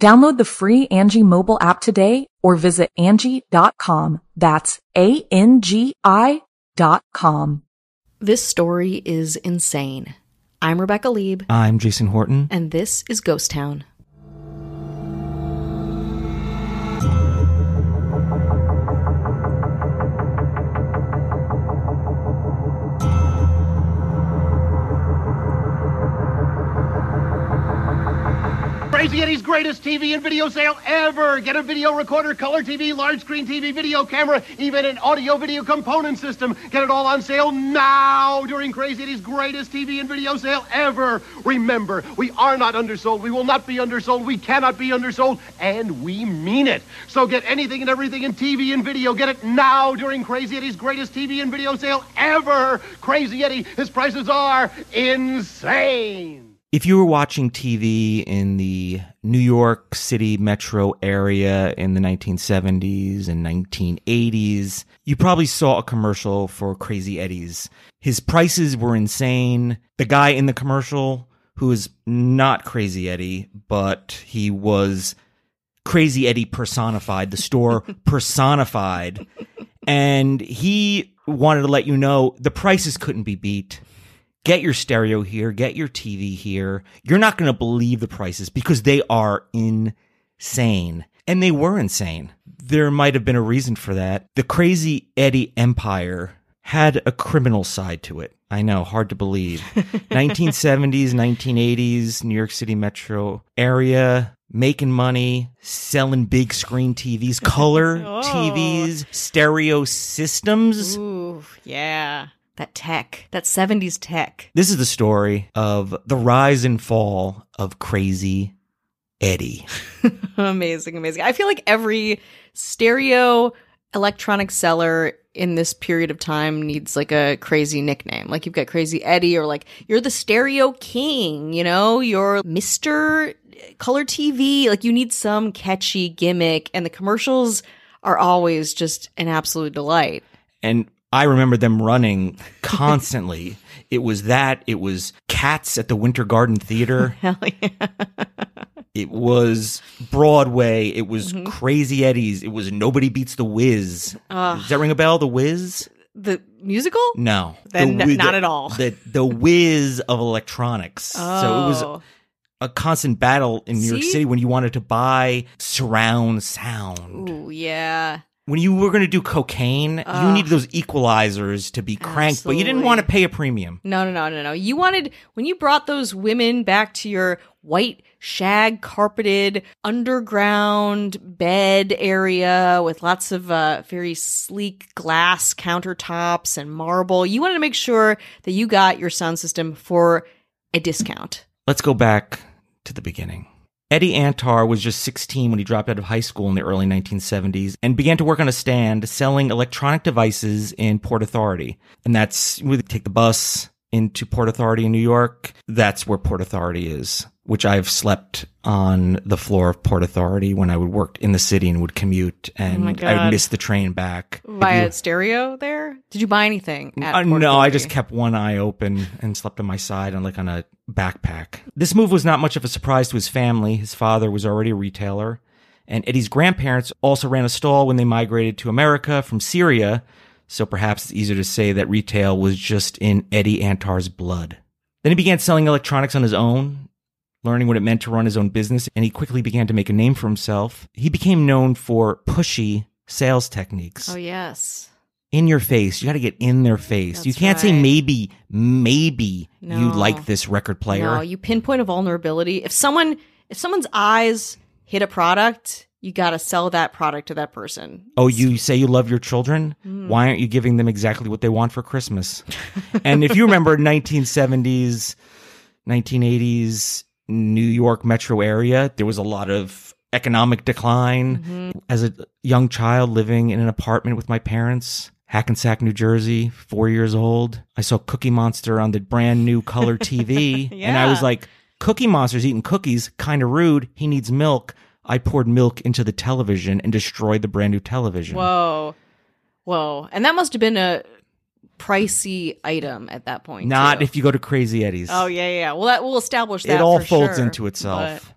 Download the free Angie mobile app today or visit Angie.com. That's A-N-G-I dot com. This story is insane. I'm Rebecca Leib, I'm Jason Horton. and this is Ghost Town. Greatest TV and video sale ever. Get a video recorder, color TV, large screen TV, video camera, even an audio video component system. Get it all on sale now during Crazy Eddie's greatest TV and video sale ever. Remember, we are not undersold. We will not be undersold. We cannot be undersold. And we mean it. So get anything and everything in TV and video. Get it now during Crazy Eddie's greatest TV and video sale ever. Crazy Eddie, his prices are insane. If you were watching TV in the New York City metro area in the 1970s and 1980s, you probably saw a commercial for Crazy Eddie's. His prices were insane. The guy in the commercial, who is not Crazy Eddie, but he was Crazy Eddie personified, the store personified. And he wanted to let you know the prices couldn't be beat. Get your stereo here, get your TV here. You're not going to believe the prices because they are insane. And they were insane. There might have been a reason for that. The Crazy Eddie Empire had a criminal side to it. I know, hard to believe. 1970s, 1980s, New York City metro area, making money, selling big screen TVs, color oh. TVs, stereo systems. Ooh, yeah. That tech, that 70s tech. This is the story of the rise and fall of Crazy Eddie. amazing, amazing. I feel like every stereo electronic seller in this period of time needs like a crazy nickname. Like you've got Crazy Eddie or like you're the stereo king, you know, you're Mr. Color TV. Like you need some catchy gimmick and the commercials are always just an absolute delight. And I remember them running constantly. it was that, it was Cats at the Winter Garden Theater. Hell yeah. It was Broadway. It was mm-hmm. Crazy Eddie's. It was Nobody Beats the Whiz. Does that ring a bell? The Whiz? The musical? No. Then the, n- not the- at all. The the whiz of electronics. So it was Oh. a constant battle in New York City when you wanted to buy surround sound. Ooh, yeah. When you were going to do cocaine, you needed those equalizers to be cranked, but you didn't want to pay a premium. No, no, no, no, no. You wanted when you brought those women back to your white shag carpeted underground bed area with lots of uh, very sleek glass countertops and marble. You wanted to make sure that you got your sound system for a discount. Let's go back to the beginning. Eddie Antar was just 16 when he dropped out of high school in the early 1970s and began to work on a stand selling electronic devices in Port Authority. And that's, we take the bus into Port Authority in New York. That's where Port Authority is, which I've slept on the floor of Port Authority when I would work in the city and would commute and Oh I would miss the train back. Via you- stereo there? Did you buy anything? At uh, Port no, I just kept one eye open and slept on my side on like on a backpack. This move was not much of a surprise to his family. His father was already a retailer, and Eddie's grandparents also ran a stall when they migrated to America from Syria. So perhaps it's easier to say that retail was just in Eddie Antar's blood. Then he began selling electronics on his own, learning what it meant to run his own business, and he quickly began to make a name for himself. He became known for pushy sales techniques. Oh, yes. in your face. You got to get in their face. you can't say right. maybe, maybe you like this record player. No, you pinpoint a vulnerability. If someone if someone's eyes hit a product, you got to sell that product to that person. Oh, you say you love your children? Hmm. Why aren't you giving them exactly what they want for Christmas? and if you remember 1970s, 1980s New York metro area, there was a lot of economic decline. Mm-hmm. As a young child living in an apartment with my parents, Hackensack, New Jersey, four years old, I saw Cookie Monster on the brand new color TV. And I was like, Cookie Monster's eating cookies, kind of rude. He needs milk. I poured milk into the television and destroyed the brand new television. Whoa. Whoa. And that must have been a pricey item at that point. Not too. if you go to Crazy Eddie's. Oh yeah, yeah. Well, that will establish that it all folds sure, into itself.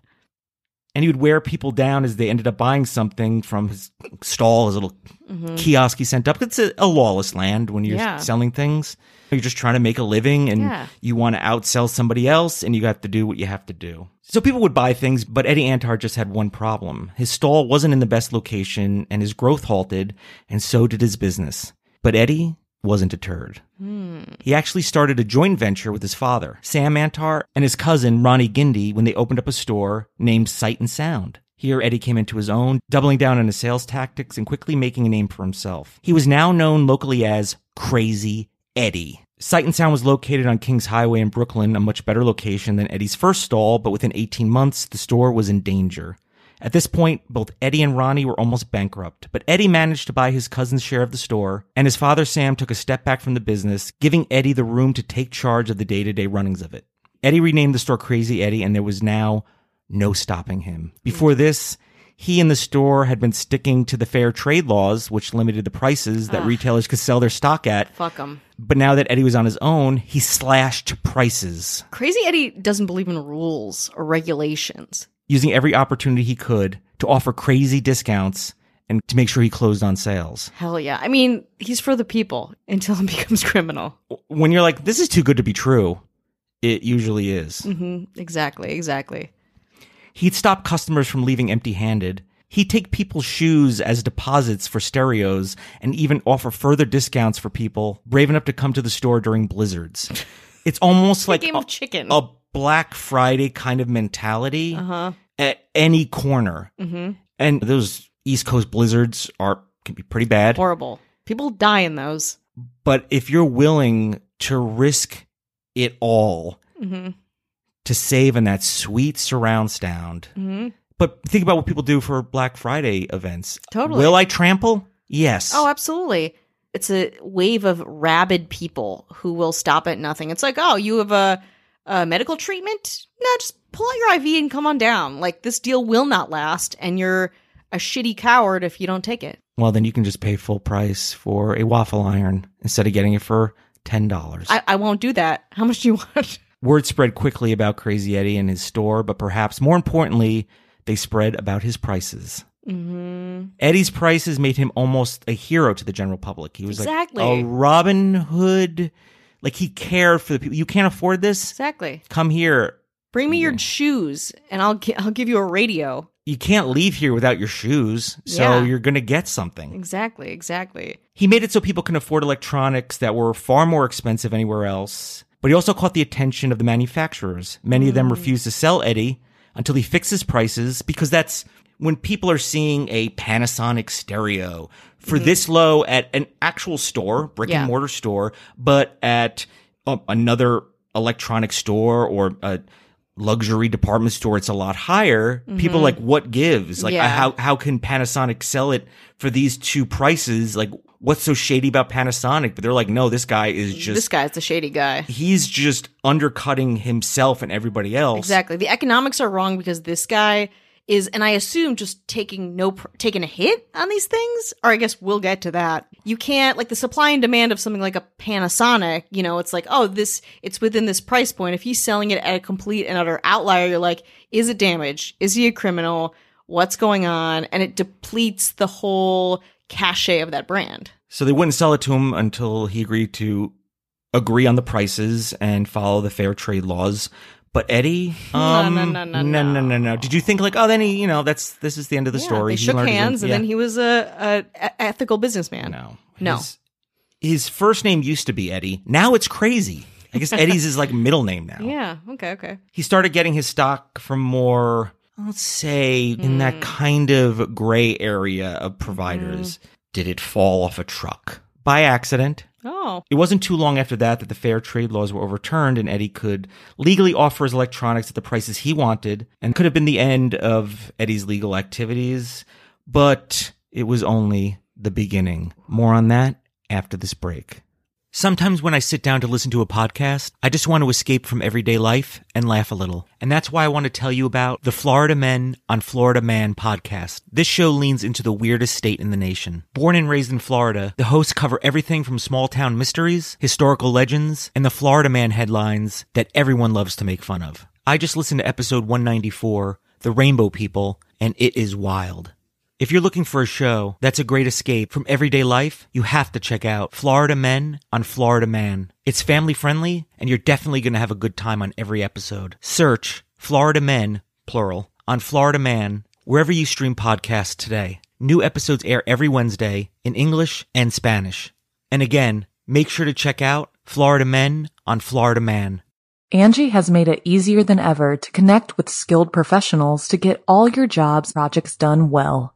And he would wear people down as they ended up buying something from his stall, his little kiosk he sent up. It's a, a lawless land when you're Mm-hmm. Yeah. selling things. You're just trying to make a living and Yeah. you want to outsell somebody else and you have to do what you have to do. So people would buy things, but Eddie Antar just had one problem. His stall wasn't in the best location and his growth halted, and so did his business. But Eddie wasn't deterred. Hmm. He actually started a joint venture with his father, Sam Antar, and his cousin, Ronnie Gindi, when they opened up a store named Sight and Sound. Here, Eddie came into his own, doubling down on his sales tactics and quickly making a name for himself. He was now known locally as Crazy Eddie. Sight and Sound was located on Kings Highway in Brooklyn, a much better location than Eddie's first stall, but within 18 months, the store was in danger. At this point, both Eddie and Ronnie were almost bankrupt, but Eddie managed to buy his cousin's share of the store, and his father Sam took a step back from the business, giving Eddie the room to take charge of the day to day runnings of it. Eddie renamed the store Crazy Eddie, and there was now no stopping him. Before mm. this, he and the store had been sticking to the fair trade laws, which limited the prices that retailers could sell their stock at. Fuck them. But now that Eddie was on his own, he slashed prices, Crazy Eddie doesn't believe in rules or regulations. Using every opportunity he could to offer crazy discounts and to make sure he closed on sales. Hell yeah. I mean, he's for the people until he becomes criminal. When you're like, this is too good to be true, it usually is. hmm Exactly. Exactly. He'd stop customers from leaving empty handed. He'd take people's shoes as deposits for stereos and even offer further discounts for people brave enough to come to the store during blizzards. It's almost like a game a, of chicken. a Black Friday kind of mentality Uh huh. at any corner. hmm And those East Coast blizzards are can be pretty bad. Horrible. People die in those. But if you're willing to risk it all hmm to save in that sweet surround sound, hmm But think about what people do for Black Friday events. Totally. Will I trample? Yes. Oh, absolutely. It's a wave of rabid people who will stop at nothing. It's like, oh, you have a, a medical treatment? No, just pull out your IV and come on down. Like, this deal will not last, and you're a shitty coward if you don't take it. well, then you can just pay full price for a waffle iron instead of getting it for $10. I, I won't do that. How much do you want? Word spread quickly about Crazy Eddie and his store, but perhaps more importantly, they spread about his prices. hmm Eddie's prices made him almost a hero to the general public. He was Exactly. like a Robin Hood. Like he cared for the people. You can't afford this? Exactly. Come here. Bring me your shoes, and I'll gi- I'll give you a radio. You can't leave here without your shoes. So Yeah. you're going to get something. Exactly. Exactly. He made it so people can afford electronics that were far more expensive anywhere else. But he also caught the attention of the manufacturers. Many of them Mm. refused to sell Eddie until he fixes prices because that's when people are seeing a Panasonic stereo for this low at an actual store, brick Mm-hmm. Yeah. and mortar store, but at uh, another electronic store or a luxury department store, it's a lot higher. People are like, what gives? Like, Mm-hmm. Yeah. how, how can Panasonic sell it for these two prices? Like, what's so shady about Panasonic? But they're like, no, this guy is just, this guy's the shady guy. he's just undercutting himself and everybody else. Exactly. The economics are wrong because this guy is, and I assume just taking no, pr- taking a hit on these things. Or I guess we'll get to that. You can't like the supply and demand of something like a Panasonic. You know, it's like, oh, this, it's within this price point. If he's selling it at a complete and utter outlier, you're like, is it damaged? Is he a criminal? What's going on? And it depletes the whole cachet of that brand. So they wouldn't sell it to him until he agreed to agree on the prices and follow the fair trade laws. But Eddie, No, um, no, no, no, no, no, no. no, no. Did you think like, oh, then he, you know, that's this is the end of the Yeah, story. They He shook learned his own- hands, and then he was a, a, ethical businessman. no, No. His- His first name used to be Eddie. Now it's Crazy. I guess Eddie's is like middle name now. Yeah. Okay. Okay. He started getting his stock from more, let's say, in that kind of gray area of providers. Did it fall off a truck by accident? Oh. It wasn't too long after that that the fair trade laws were overturned and Eddie could legally offer his electronics at the prices he wanted and could have been the end of Eddie's legal activities, but it was only the beginning. More on that after this break. Sometimes when I sit down to listen to a podcast, I just want to escape from everyday life and laugh a little. And that's why I want to tell you about the Florida Men on Florida Man podcast. This show leans into the weirdest state in the nation. Born and raised in Florida, the hosts cover everything from small town mysteries, historical legends, and the Florida Man headlines that everyone loves to make fun of. I just listened to episode 194, The Rainbow People, and it is wild. If you're looking for a show that's a great escape from everyday life, you have to check out Florida Men on Florida Man. It's family friendly, and you're definitely going to have a good time on every episode. Search Florida Men, plural, on Florida Man, wherever you stream podcasts today. New episodes air every Wednesday in English and Spanish. And again, make sure to check out Florida Men on Florida Man. Angie has made it easier than ever to connect with skilled professionals to get all your jobs projects done well.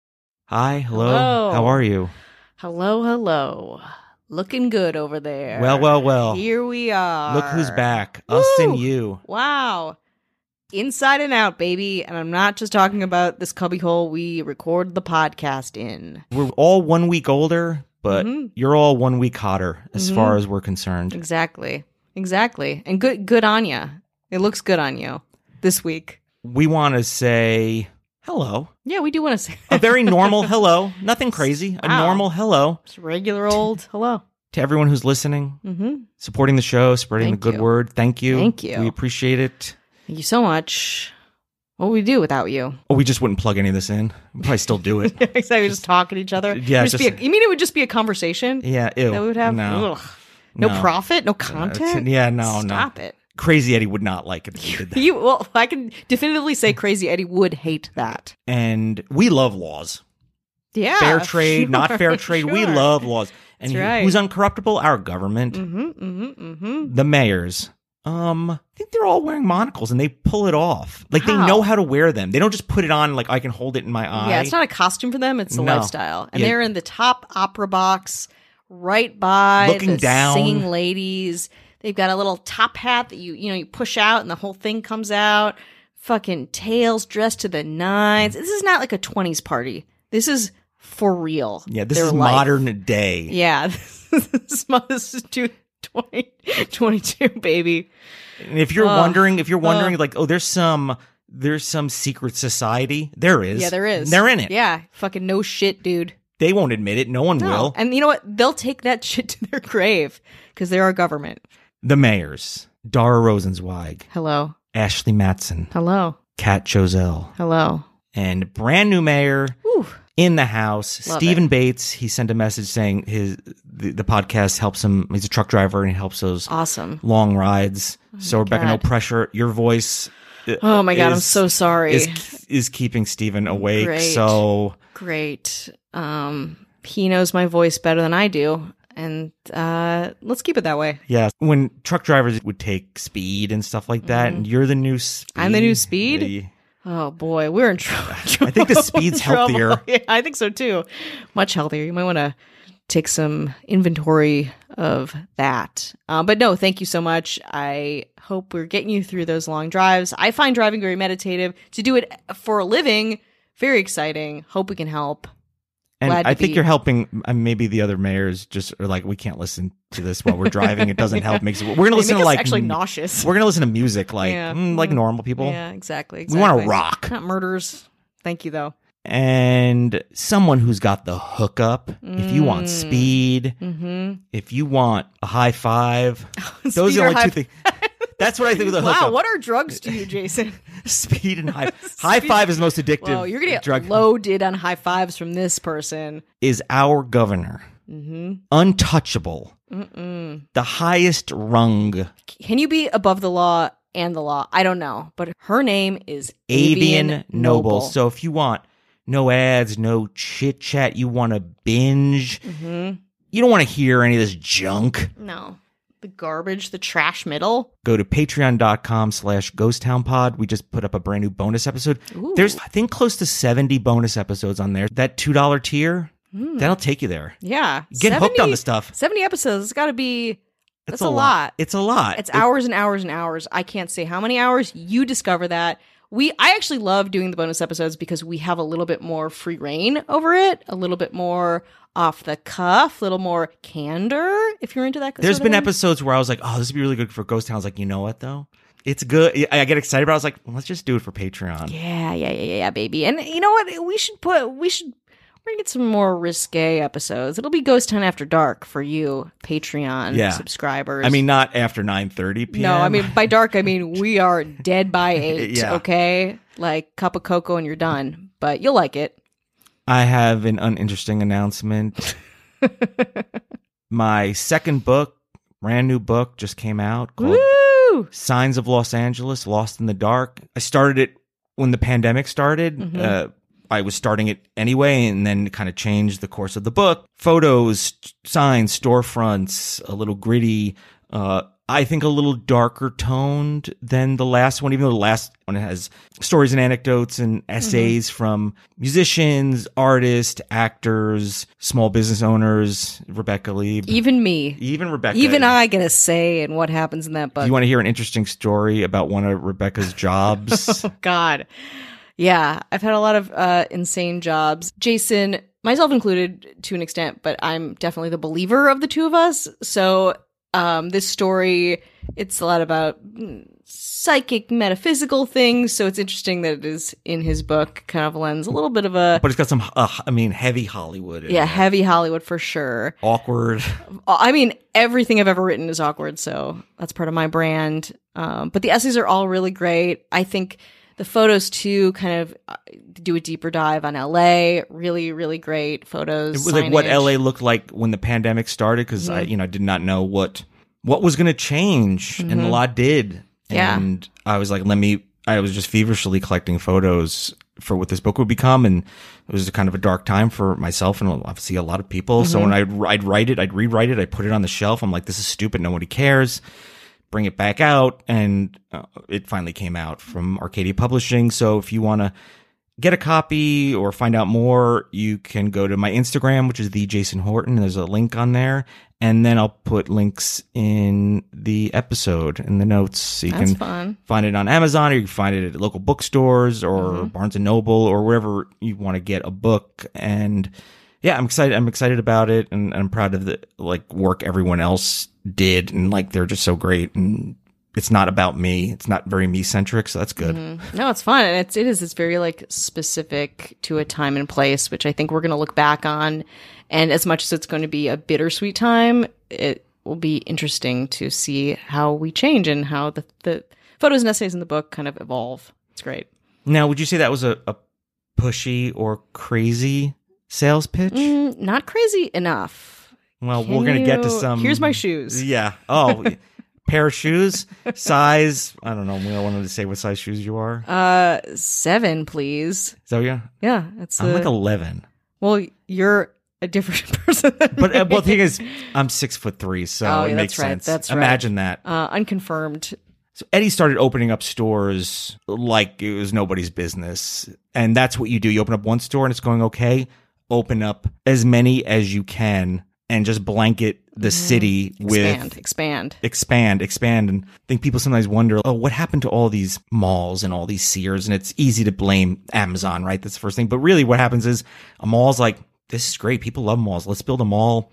Hi, hello. Hello. How are you? Hello. Hello. Looking good over there. Well, well, well. Here we are. Look who's back. Us and you. Wow. Inside and out, baby. And I'm not just talking about this cubbyhole we record the podcast in. We're all one week older, but Mhm. you're all one week hotter as Mhm. far as we're concerned. Exactly. Exactly. And good good on you. It looks good on you this week. We want to say hello. Yeah, we do want to say A very normal hello. Nothing crazy. A Wow. normal hello Just regular old hello. to everyone who's listening, Mm-hmm. supporting the show, spreading Thank the good you. word. Thank you. Thank you. We appreciate it. Thank you so much. What would we do without you? Oh, we just wouldn't plug any of this in. We'd probably still do it. exactly. We just talk at each other. Yeah, It'd just just- be a, you mean it would just be a conversation Yeah, ew. that we would have? No. Ugh. No, No. profit, no Uh, content. yeah, no, no. Stop it. Crazy Eddie would not like it if we did that. You well, I can definitively say Crazy Eddie would hate that. And we love laws. Yeah, fair trade, not fair trade. We love laws. And That's right. who's uncorruptible? Our government. Mm-hmm, mm-hmm, mm-hmm. The mayors. Um, I think they're all wearing monocles and they pull it off. Like they know how to wear them. They don't just put it on like I can hold it in my eye. Yeah, it's not a costume for them; it's a No. lifestyle. And Yeah. they're in the top opera box, right by Looking the down. singing ladies. They've got a little top hat that you you know you push out, and the whole thing comes out. Fucking tails dressed to the nines. This is not like a twenties party. This is for real. yeah, this Their is life. modern day. Yeah, this is, this is 20, 22, baby. And if you're Ugh. wondering, if you're wondering, Ugh. like, oh, there's some, there's some secret society. There is. Yeah, there is. They're in it. Yeah, fucking no shit, dude. They won't admit it. No one No. will. And you know what? They'll take that shit to their grave because they're our government. The mayors: Dara Rosenzweig, Hello. Ashley Matson, Hello. Kat Joselle, Hello. and brand new mayor Ooh. in the house, Love Stephen Bates. He sent a message saying his the, the podcast helps him. He's a truck driver and he helps those Awesome. long rides. so Rebecca, no Oh pressure. Your voice. uh, Oh my God, I'm so sorry. Is is keeping Stephen awake. Great. So Great. Um, he knows my voice better than I do. And uh, let's keep it that way. yeah, when truck drivers would take speed and stuff like that, and you're the new speed. Mm-hmm. I'm the new speed? Yeah, Oh boy, we're in trouble. I think the speed's healthier. Yeah, I think so too. Much healthier. You might want to take some inventory of that. Uh, but no, thank you so much. I hope we're getting you through those long drives. I find driving very meditative. To do it for a living, very exciting. Hope we can help. And I think be- you're helping. Uh, maybe the other mayors just are like, we can't listen to this while we're driving. It doesn't help. Makes it. We're gonna They listen to like actually nauseous. We're gonna listen to music like Yeah. mm, like Mm. normal people. Yeah, exactly. We want to rock. Not murders. Thank you though. and someone who's got the hookup. If you want Mm. speed, Mm-hmm. if you want a high five, those are the only two things. That's what I think of the Wow, hookup. what are drugs to you, Jason? speed and high high five is the most addictive. well, you're gonna get drug loaded on high fives from this person. is our governor Mm-hmm. untouchable, Mm-mm. the highest rung. Can you be above the law and the law? I don't know, but her name is Avian Avian Noble. So if you want no ads, no chit chat, you want to binge, hmm you don't want to hear any of this junk. no, the garbage, the trash middle. Go to patreon.com slash ghosttownpod. We just put up a brand new bonus episode. Ooh. There's, I think, close to 70 bonus episodes on there. That $2 tier, Hmm. that'll take you there. yeah, Get hooked on the stuff. Seventy episodes. It's got to be. It's That's a lot. It's a lot. It's It- hours and hours and hours. I can't say how many hours. You discover that. We I actually love doing the bonus episodes because we have a little bit more free reign over it, a little bit more off the cuff, a little more candor. If you're into that, There's been episodes where I was like, oh, this would be really good for Ghost Town. I was like, you know what, though? It's good. I get excited, but I was like, well, let's just do it for Patreon. Yeah, yeah, yeah, yeah, baby. And you know what? We should put. We should. We're gonna get some more risque episodes. It'll be Ghost Town After Dark for you Patreon Yeah. subscribers. I mean, not after 9.30 p.m. No, I mean by dark I mean we are dead by eight. Yeah. Okay, like cup of cocoa and you're done. But you'll like it. I have an uninteresting announcement. My second book, brand new book, just came out called Woo! Signs of Los Angeles, Lost in the Dark. I started it when the pandemic started. Mhm. Uh, I was starting it anyway, and then kind of changed the course of the book. Photos, signs, storefronts, a little gritty. Uh, I think a little darker toned than the last one, even though the last one has stories and anecdotes and essays from musicians, artists, actors, small business owners, Rebecca Lee, Even me, even Rebecca. even I get a say in what happens in that book. You want to hear an interesting story about one of Rebecca's jobs? God. Yeah, I've had a lot of uh, insane jobs. Jason, myself included to an extent, but I'm definitely the believer of the two of us. So um, this story, it's a lot about mm, psychic, metaphysical things. So it's interesting that it is in his book, kind of lends a little bit of a but it's got some, uh, I mean, heavy Hollywood. in yeah, it. heavy Hollywood for sure. awkward. I mean, everything I've ever written is awkward, so that's part of my brand. Um, but the essays are all really great. I think the photos too kind of uh, do a deeper dive on LA. Really, really great photos. It was like what. Mm-hmm. LA looked like when the pandemic started because I, you know, I did not know what what was going to change, and a lot did. Mm-hmm. Yeah. and I was like, let me. I was just feverishly collecting photos for what this book would become, and it was kind of a dark time for myself and obviously a lot of people. So Mm-hmm. when I'd I'd write it, I'd rewrite it, I'd put it on the shelf. I'm like, this is stupid. Nobody cares. Bring it back out, and uh, it finally came out from Arcadia Publishing. So if you want to get a copy or find out more, you can go to my Instagram, which is the Jason Horton. There's a link on there, and then I'll put links in the episode in the notes, so you That's can fun. find it on Amazon or you can find it at local bookstores or Mm-hmm. Barnes and Noble or wherever you want to get a book. And yeah, I'm excited. I'm excited about it, and I'm proud of the like work everyone else did, and like they're just so great and. It's not about me. It's not very me centric, so that's good. Mm-hmm. No, it's fun, and it's it is it's very like specific to a time and place, which I think we're going to look back on. And as much as it's going to be a bittersweet time, it will be interesting to see how we change and how the the photos and essays in the book kind of evolve. It's great. Now, would you say that was a, a pushy or crazy sales pitch? Mm, not crazy enough. well, Can we're gonna get to some. Here's my shoes. Yeah. Oh, pair of shoes, size. I don't know. We don't wanted to say what size shoes you are. Uh, seven, please. So yeah, Yeah, it's I'm a- like eleven. well, you're a different person. But uh, well, the thing is, I'm six foot three, so Oh, it yeah, makes that's right. sense. That's right. Imagine that. uh, unconfirmed. So Eddie started opening up stores like it was nobody's business. And that's what you do. You open up one store and it's going okay. Open up as many as you can and just blanket the mm-hmm. city with Expand, expand. expand, expand. And I think people sometimes wonder, oh, what happened to all these malls and all these Sears? And it's easy to blame Amazon, right? That's the first thing. But really what happens is a mall's like, this is great. People love malls. Let's build a mall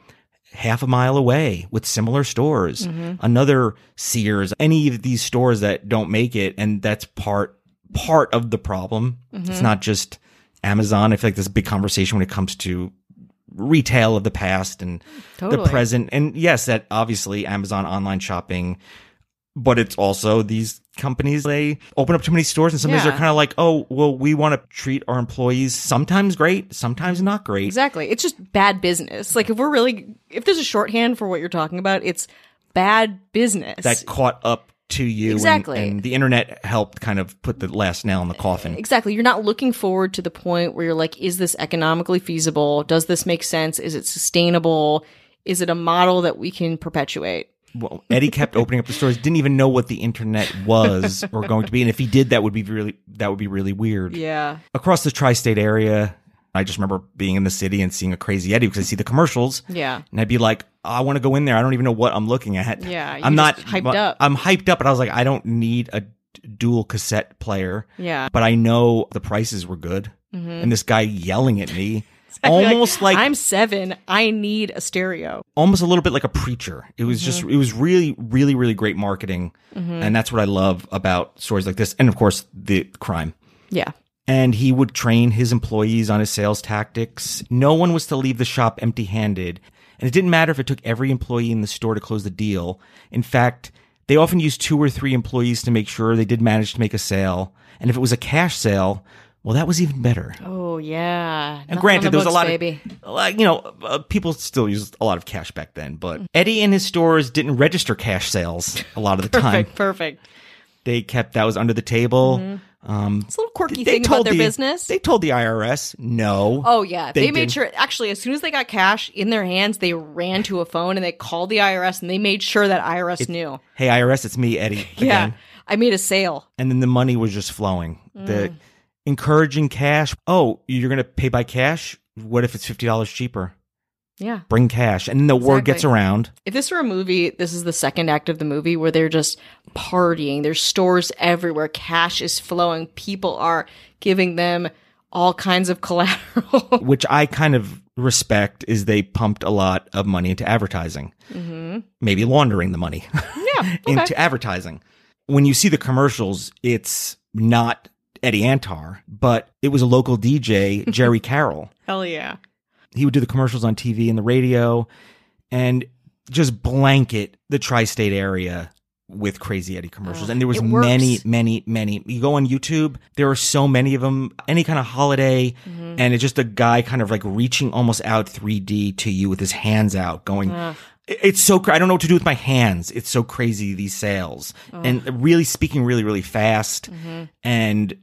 half a mile away with similar stores. Mm-hmm. Another Sears, any of these stores that don't make it. And that's part, part of the problem. It's mm-hmm. not just Amazon. I feel like there's a big conversation when it comes to retail of the past and the present. And yes, that obviously Amazon online shopping, but it's also these companies, they open up too many stores and sometimes Yeah. they're kind of like, oh, well, we want to treat our employees sometimes great, sometimes not great. Exactly. It's just bad business. Like if we're really if there's a shorthand for what you're talking about, it's bad business. That caught up to you. and- Exactly. And, the internet helped kind of put the last nail in the coffin. Exactly. You're not looking forward to the point where you're like, is this economically feasible? Does this make sense? Is it sustainable? Is it a model that we can perpetuate? Well, Eddie kept opening up the stores, didn't even know what the internet was or going to be. And if he did, that would be really, that would be really weird. Yeah. across the tri-state area. I just remember being in the city and seeing a crazy Eddie because I see the commercials. Yeah. And I'd be like, I want to go in there. I don't even know what I'm looking at. Yeah, I'm not hyped up. I'm hyped up, but I was like, I don't need a dual cassette player. Yeah. But I know the prices were good. And this guy yelling at me, almost like, I'm seven. I need a stereo. almost a little bit like a preacher. It was just, Mm-hmm. it was really, really, really great marketing. And that's what I love about stories like this. And of course, the crime. Yeah. And he would train his employees on his sales tactics. No one was to leave the shop empty handed. And it didn't matter if it took every employee in the store to close the deal. In fact, they often used two or three employees to make sure they did manage to make a sale. And if it was a cash sale, well, that was even better. Oh yeah. And granted, there was a lot baby. of, like, you know, uh, people still used a lot of cash back then, but Eddie and his stores didn't register cash sales a lot of the time. Perfect. Perfect. They kept that was under the table. Um, It's a little quirky thing about their the, business. They told the IRS no. Oh yeah, they, They made sure. Actually, as soon as they got cash in their hands, they ran to a phone and they called the IRS and they made sure that IRS knew. Hey IRS, it's me, Eddie. Yeah, I made a sale. And then the money was just flowing. Mm. The encouraging cash. Oh, you're gonna pay by cash? What if it's fifty dollars cheaper? Yeah. Bring cash, and then the word gets around. If this were a movie, this is the second act of the movie where they're just partying. There's stores everywhere. Cash is flowing. People are giving them all kinds of collateral. which I kind of respect, is they pumped a lot of money into advertising. Mm-hmm. Maybe laundering the money yeah. into advertising. When you see the commercials, it's not Eddie Antar, but it was a local DJ, Jerry Carroll. Hell yeah. He would do the commercials on TV and the radio and just blanket the tri state area with Crazy Eddie commercials. and there was many, many, many. You go on YouTube, there are so many of them, any kind of holiday, Mm-hmm. and it's just a guy kind of like reaching almost out 3D to you with his hands out, going, "It- It's so I don't know what to do with my hands. It's so crazy these sales and really speaking really really fast Mm-hmm. and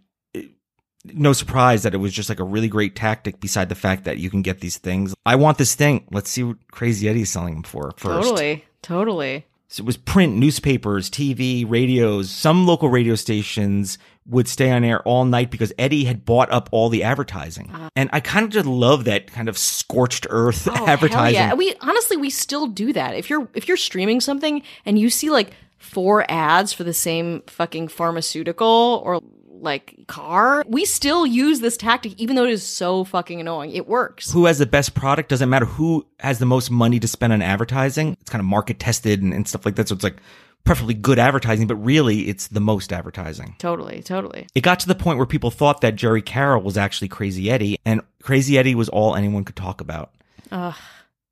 no surprise that it was just like a really great tactic beside the fact that you can get these things. I want this thing. Let's see what Crazy Eddie's selling them for first. Totally. Totally. So it was print, newspapers, TV, radios. Some local radio stations would stay on air all night because Eddie had bought up all the advertising. Ah. And I kind of just love that kind of scorched earth Oh, advertising. yeah. We honestly we still do that. If you're if you're streaming something and you see like four ads for the same fucking pharmaceutical or like car, we still use this tactic even though it is so fucking annoying. It works. Who has the best product doesn't matter who has the most money to spend on advertising. It's kind of market tested and, and stuff like that. So it's like preferably good advertising, but really it's the most advertising. Totally, totally. It got to the point where people thought that Jerry Carroll was actually Crazy Eddie, and Crazy Eddie was all anyone could talk about.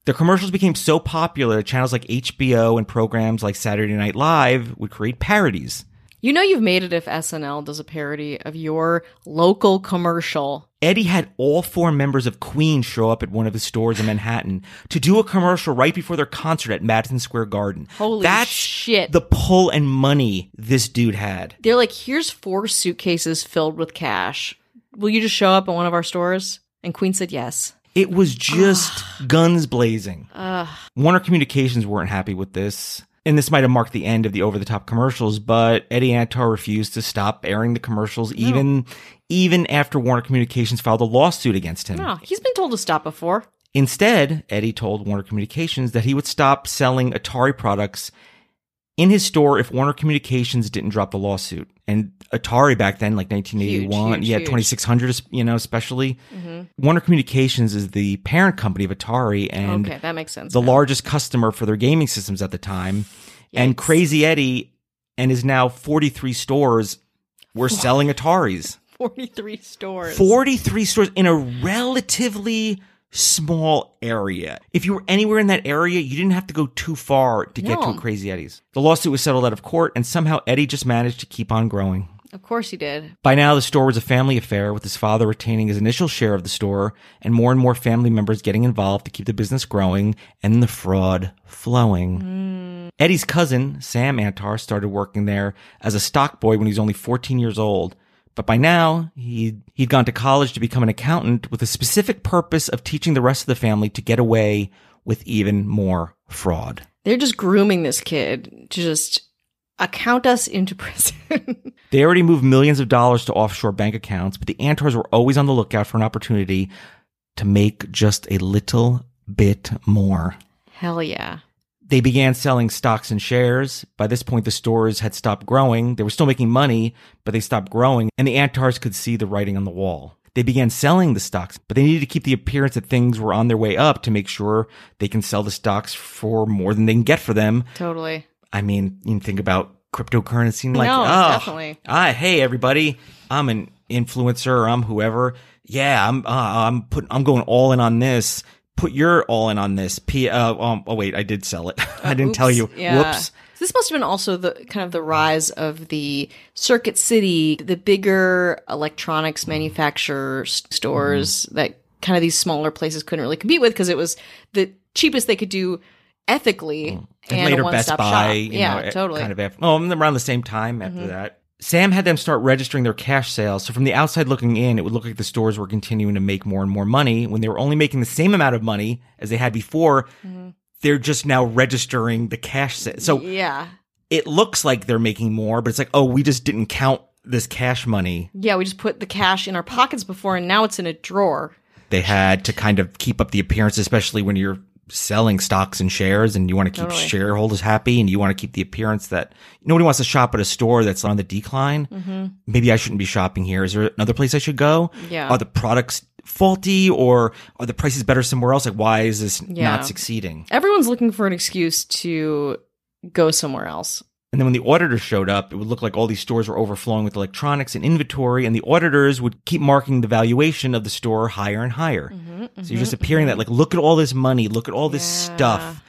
The commercials became so popular, channels like HBO and programs like Saturday Night Live would create parodies. You know you've made it if SNL does a parody of your local commercial. Eddie had all four members of Queen show up at one of his stores in Manhattan to do a commercial right before their concert at Madison Square Garden. Holy That's shit. the pull and money this dude had. They're like, here's four suitcases filled with cash. Will you just show up at one of our stores? And Queen said yes. It was just guns blazing. Warner Communications weren't happy with this. And this might have marked the end of the over the top commercials, but Eddie Antar refused to stop airing the commercials oh. even even after Warner Communications filed a lawsuit against him. No, he's been told to stop before. Instead, Eddie told Warner Communications that he would stop selling Atari products in his store if Warner Communications didn't drop the lawsuit. And Atari back then, like 1981, Huge, huge, yeah, huge. 2600, you know, especially. Mm-hmm. Warner Communications is the parent company of Atari and okay, that makes sense. the now. largest customer for their gaming systems at the time. And Crazy Eddie and his now 43 stores were selling Ataris. 43 stores. 43 stores in a relatively small area. If you were anywhere in that area, you didn't have to go too far to get to a Crazy Eddie's. The lawsuit was settled out of court, and somehow Eddie just managed to keep on growing. Of course he did. By now, the store was a family affair, with his father retaining his initial share of the store, and more and more family members getting involved to keep the business growing and the fraud flowing. Hmm. Eddie's cousin, Sam Antar, started working there as a stock boy when he was only 14 years old. But by now, he'd, he'd gone to college to become an accountant with a specific purpose of teaching the rest of the family to get away with even more fraud. They're just grooming this kid to just account us into prison. They already moved millions of dollars to offshore bank accounts, but the Antars were always on the lookout for an opportunity to make just a little bit more. Hell yeah. They began selling stocks and shares. By this point, the stores had stopped growing. They were still making money, but they stopped growing, and the Antars could see the writing on the wall. They began selling the stocks, but they needed to keep the appearance that things were on their way up to make sure they can sell the stocks for more than they can get for them. Totally. I mean, you can think about cryptocurrency and like, No, oh, definitely. ah, hey everybody, I'm an influencer, or I'm whoever. Yeah, I'm, uh, I'm putting, I'm going all in on this. Put your all in on this. P, uh, um, oh wait, I did sell it. I didn't tell you. Yeah. Whoops. This must have been also the kind of the rise of the Circuit City, the bigger electronics manufacturer stores Mm-hmm. that kind of these smaller places couldn't really compete with because it was the cheapest they could do ethically and, Mm. And later a Best Buy, shop. you yeah, know, totally. Mm-hmm. kind of after, oh, around the same time after that. Sam had them start registering their cash sales. So from the outside looking in, it would look like the stores were continuing to make more and more money when they were only making the same amount of money as they had before. Mm-hmm. They're just now registering the cash sales. So yeah. it looks like they're making more, but it's like, oh, we just didn't count this cash money. Yeah, we just put the cash in our pockets before and now it's in a drawer. They had to kind of keep up the appearance, especially when you're selling stocks and shares and you want to keep Totally. shareholders happy and you want to keep the appearance that nobody wants to shop at a store that's on the decline. Mm-hmm. Maybe I shouldn't be shopping here. Is there another place I should go? Yeah. Are the products faulty or are the prices better somewhere else? Like, why is this Yeah. not succeeding? Everyone's looking for an excuse to go somewhere else. And then when the auditors showed up, it would look like all these stores were overflowing with electronics and inventory, and the auditors would keep marking the valuation of the store higher and higher. Mm-hmm, so you're mm-hmm, just appearing that, mm-hmm. like, look at all this money, look at all this Yeah. stuff.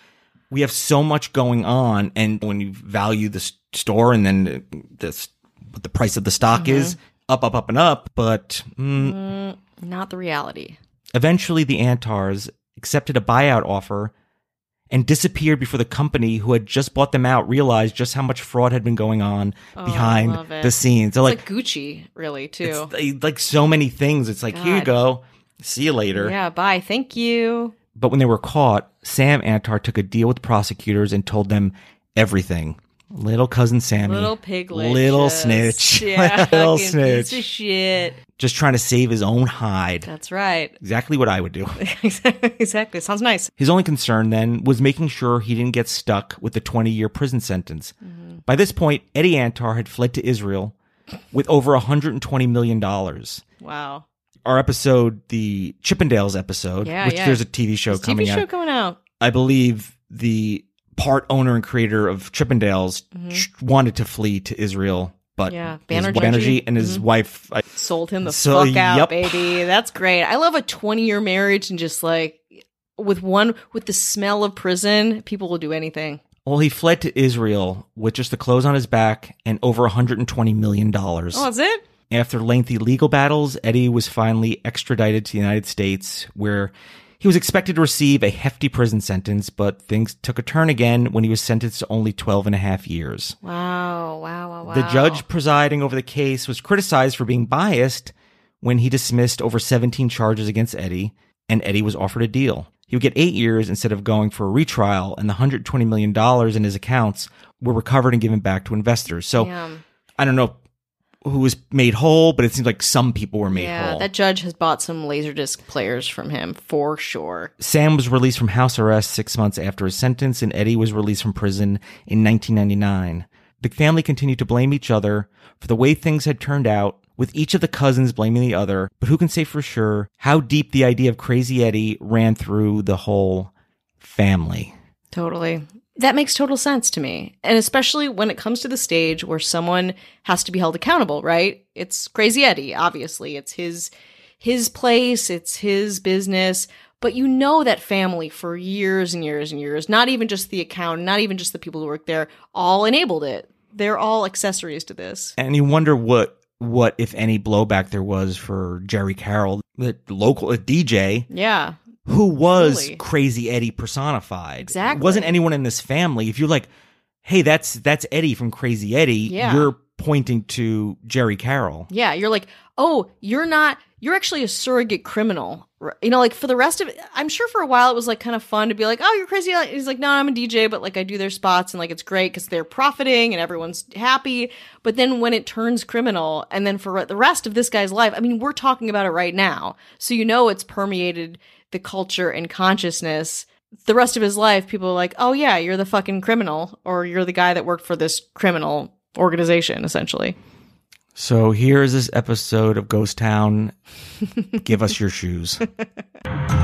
We have so much going on, and when you value the store and then the, this, what the price of the stock is, up, up, up, and up. But mm, mm Not the reality. Eventually, the Antars accepted a buyout offer and disappeared before the company who had just bought them out realized just how much fraud had been going on oh, behind Oh, it. the scenes. They're like, like, Gucci, really, too. it's like, like so many things. It's like, here you go. See you later. Yeah, bye. Thank you. But when they were caught, Sam Antar took a deal with prosecutors and told them everything. Little cousin Sammy. Little piglet. Little snitch. Yeah, Little snitch. Piece of shit. Just trying to save his own hide. That's right. Exactly what I would do. exactly. Sounds nice. His only concern then was making sure he didn't get stuck with the 20 year prison sentence. Mm-hmm. By this point, Eddie Antar had fled to Israel with over $120 million. Wow. Our episode, the Chippendales episode, Yeah, which yeah. there's a TV show There's coming TV show coming out. I believe the part owner and creator of Chippendales ch- wanted to flee to Israel, but Mm-hmm. Yeah, Banerjee. Banerjee and his wife, I, Sold him the So, fuck out, yup. baby. That's great. I love a 20 year marriage and just like with one, with the smell of prison, people will do anything. well, he fled to Israel with just the clothes on his back and over $120 million. Oh, that's it? After lengthy legal battles, Eddie was finally extradited to the United States, where he was expected to receive a hefty prison sentence, but things took a turn again when he was sentenced to only 12 and a half years. Wow. Wow. Wow. Wow. The judge presiding over the case was criticized for being biased when he dismissed over 17 charges against Eddie, and Eddie was offered a deal. He would get eight years instead of going for a retrial, and the $120 million in his accounts were recovered and given back to investors. So Damn. I don't know who was made whole, but it seems like some people were made yeah, whole. that judge has bought some Laserdisc players from him for sure. Sam was released from house arrest six months after his sentence, and Eddie was released from prison in 1999. The family continued to blame each other for the way things had turned out, with each of the cousins blaming the other. But who can say for sure how deep the idea of Crazy Eddie ran through the whole family? Totally. That makes total sense to me. And especially when it comes to the stage where someone has to be held accountable, right? It's Crazy Eddie, obviously. It's his his place, it's his business, but you know that family for years and years and years, not even just the account, not even just the people who work there, all enabled it. They're all accessories to this. And you wonder what what if any blowback there was for Jerry Carroll, the local a DJ Yeah. Who was. Crazy Eddie personified. Exactly. It wasn't anyone in this family. If you're like, hey, that's that's Eddie from Crazy Eddie, Yeah. you're pointing to Jerry Carroll. Yeah, you're like, oh, you're not, you're actually a surrogate criminal. You know, like for the rest of it, I'm sure for a while it was like kind of fun to be like, oh, you're crazy. He's like, no, I'm a DJ, but like I do their spots and like it's great because they're profiting and everyone's happy. But then when it turns criminal and then for the rest of this guy's life, I mean, we're talking about it right now. So you know it's permeated the culture and consciousness. The rest of his life, people are like, oh, yeah, you're the fucking criminal or you're the guy that worked for this criminal organization, essentially. So here's this episode of Ghost Town. Give us your shoes.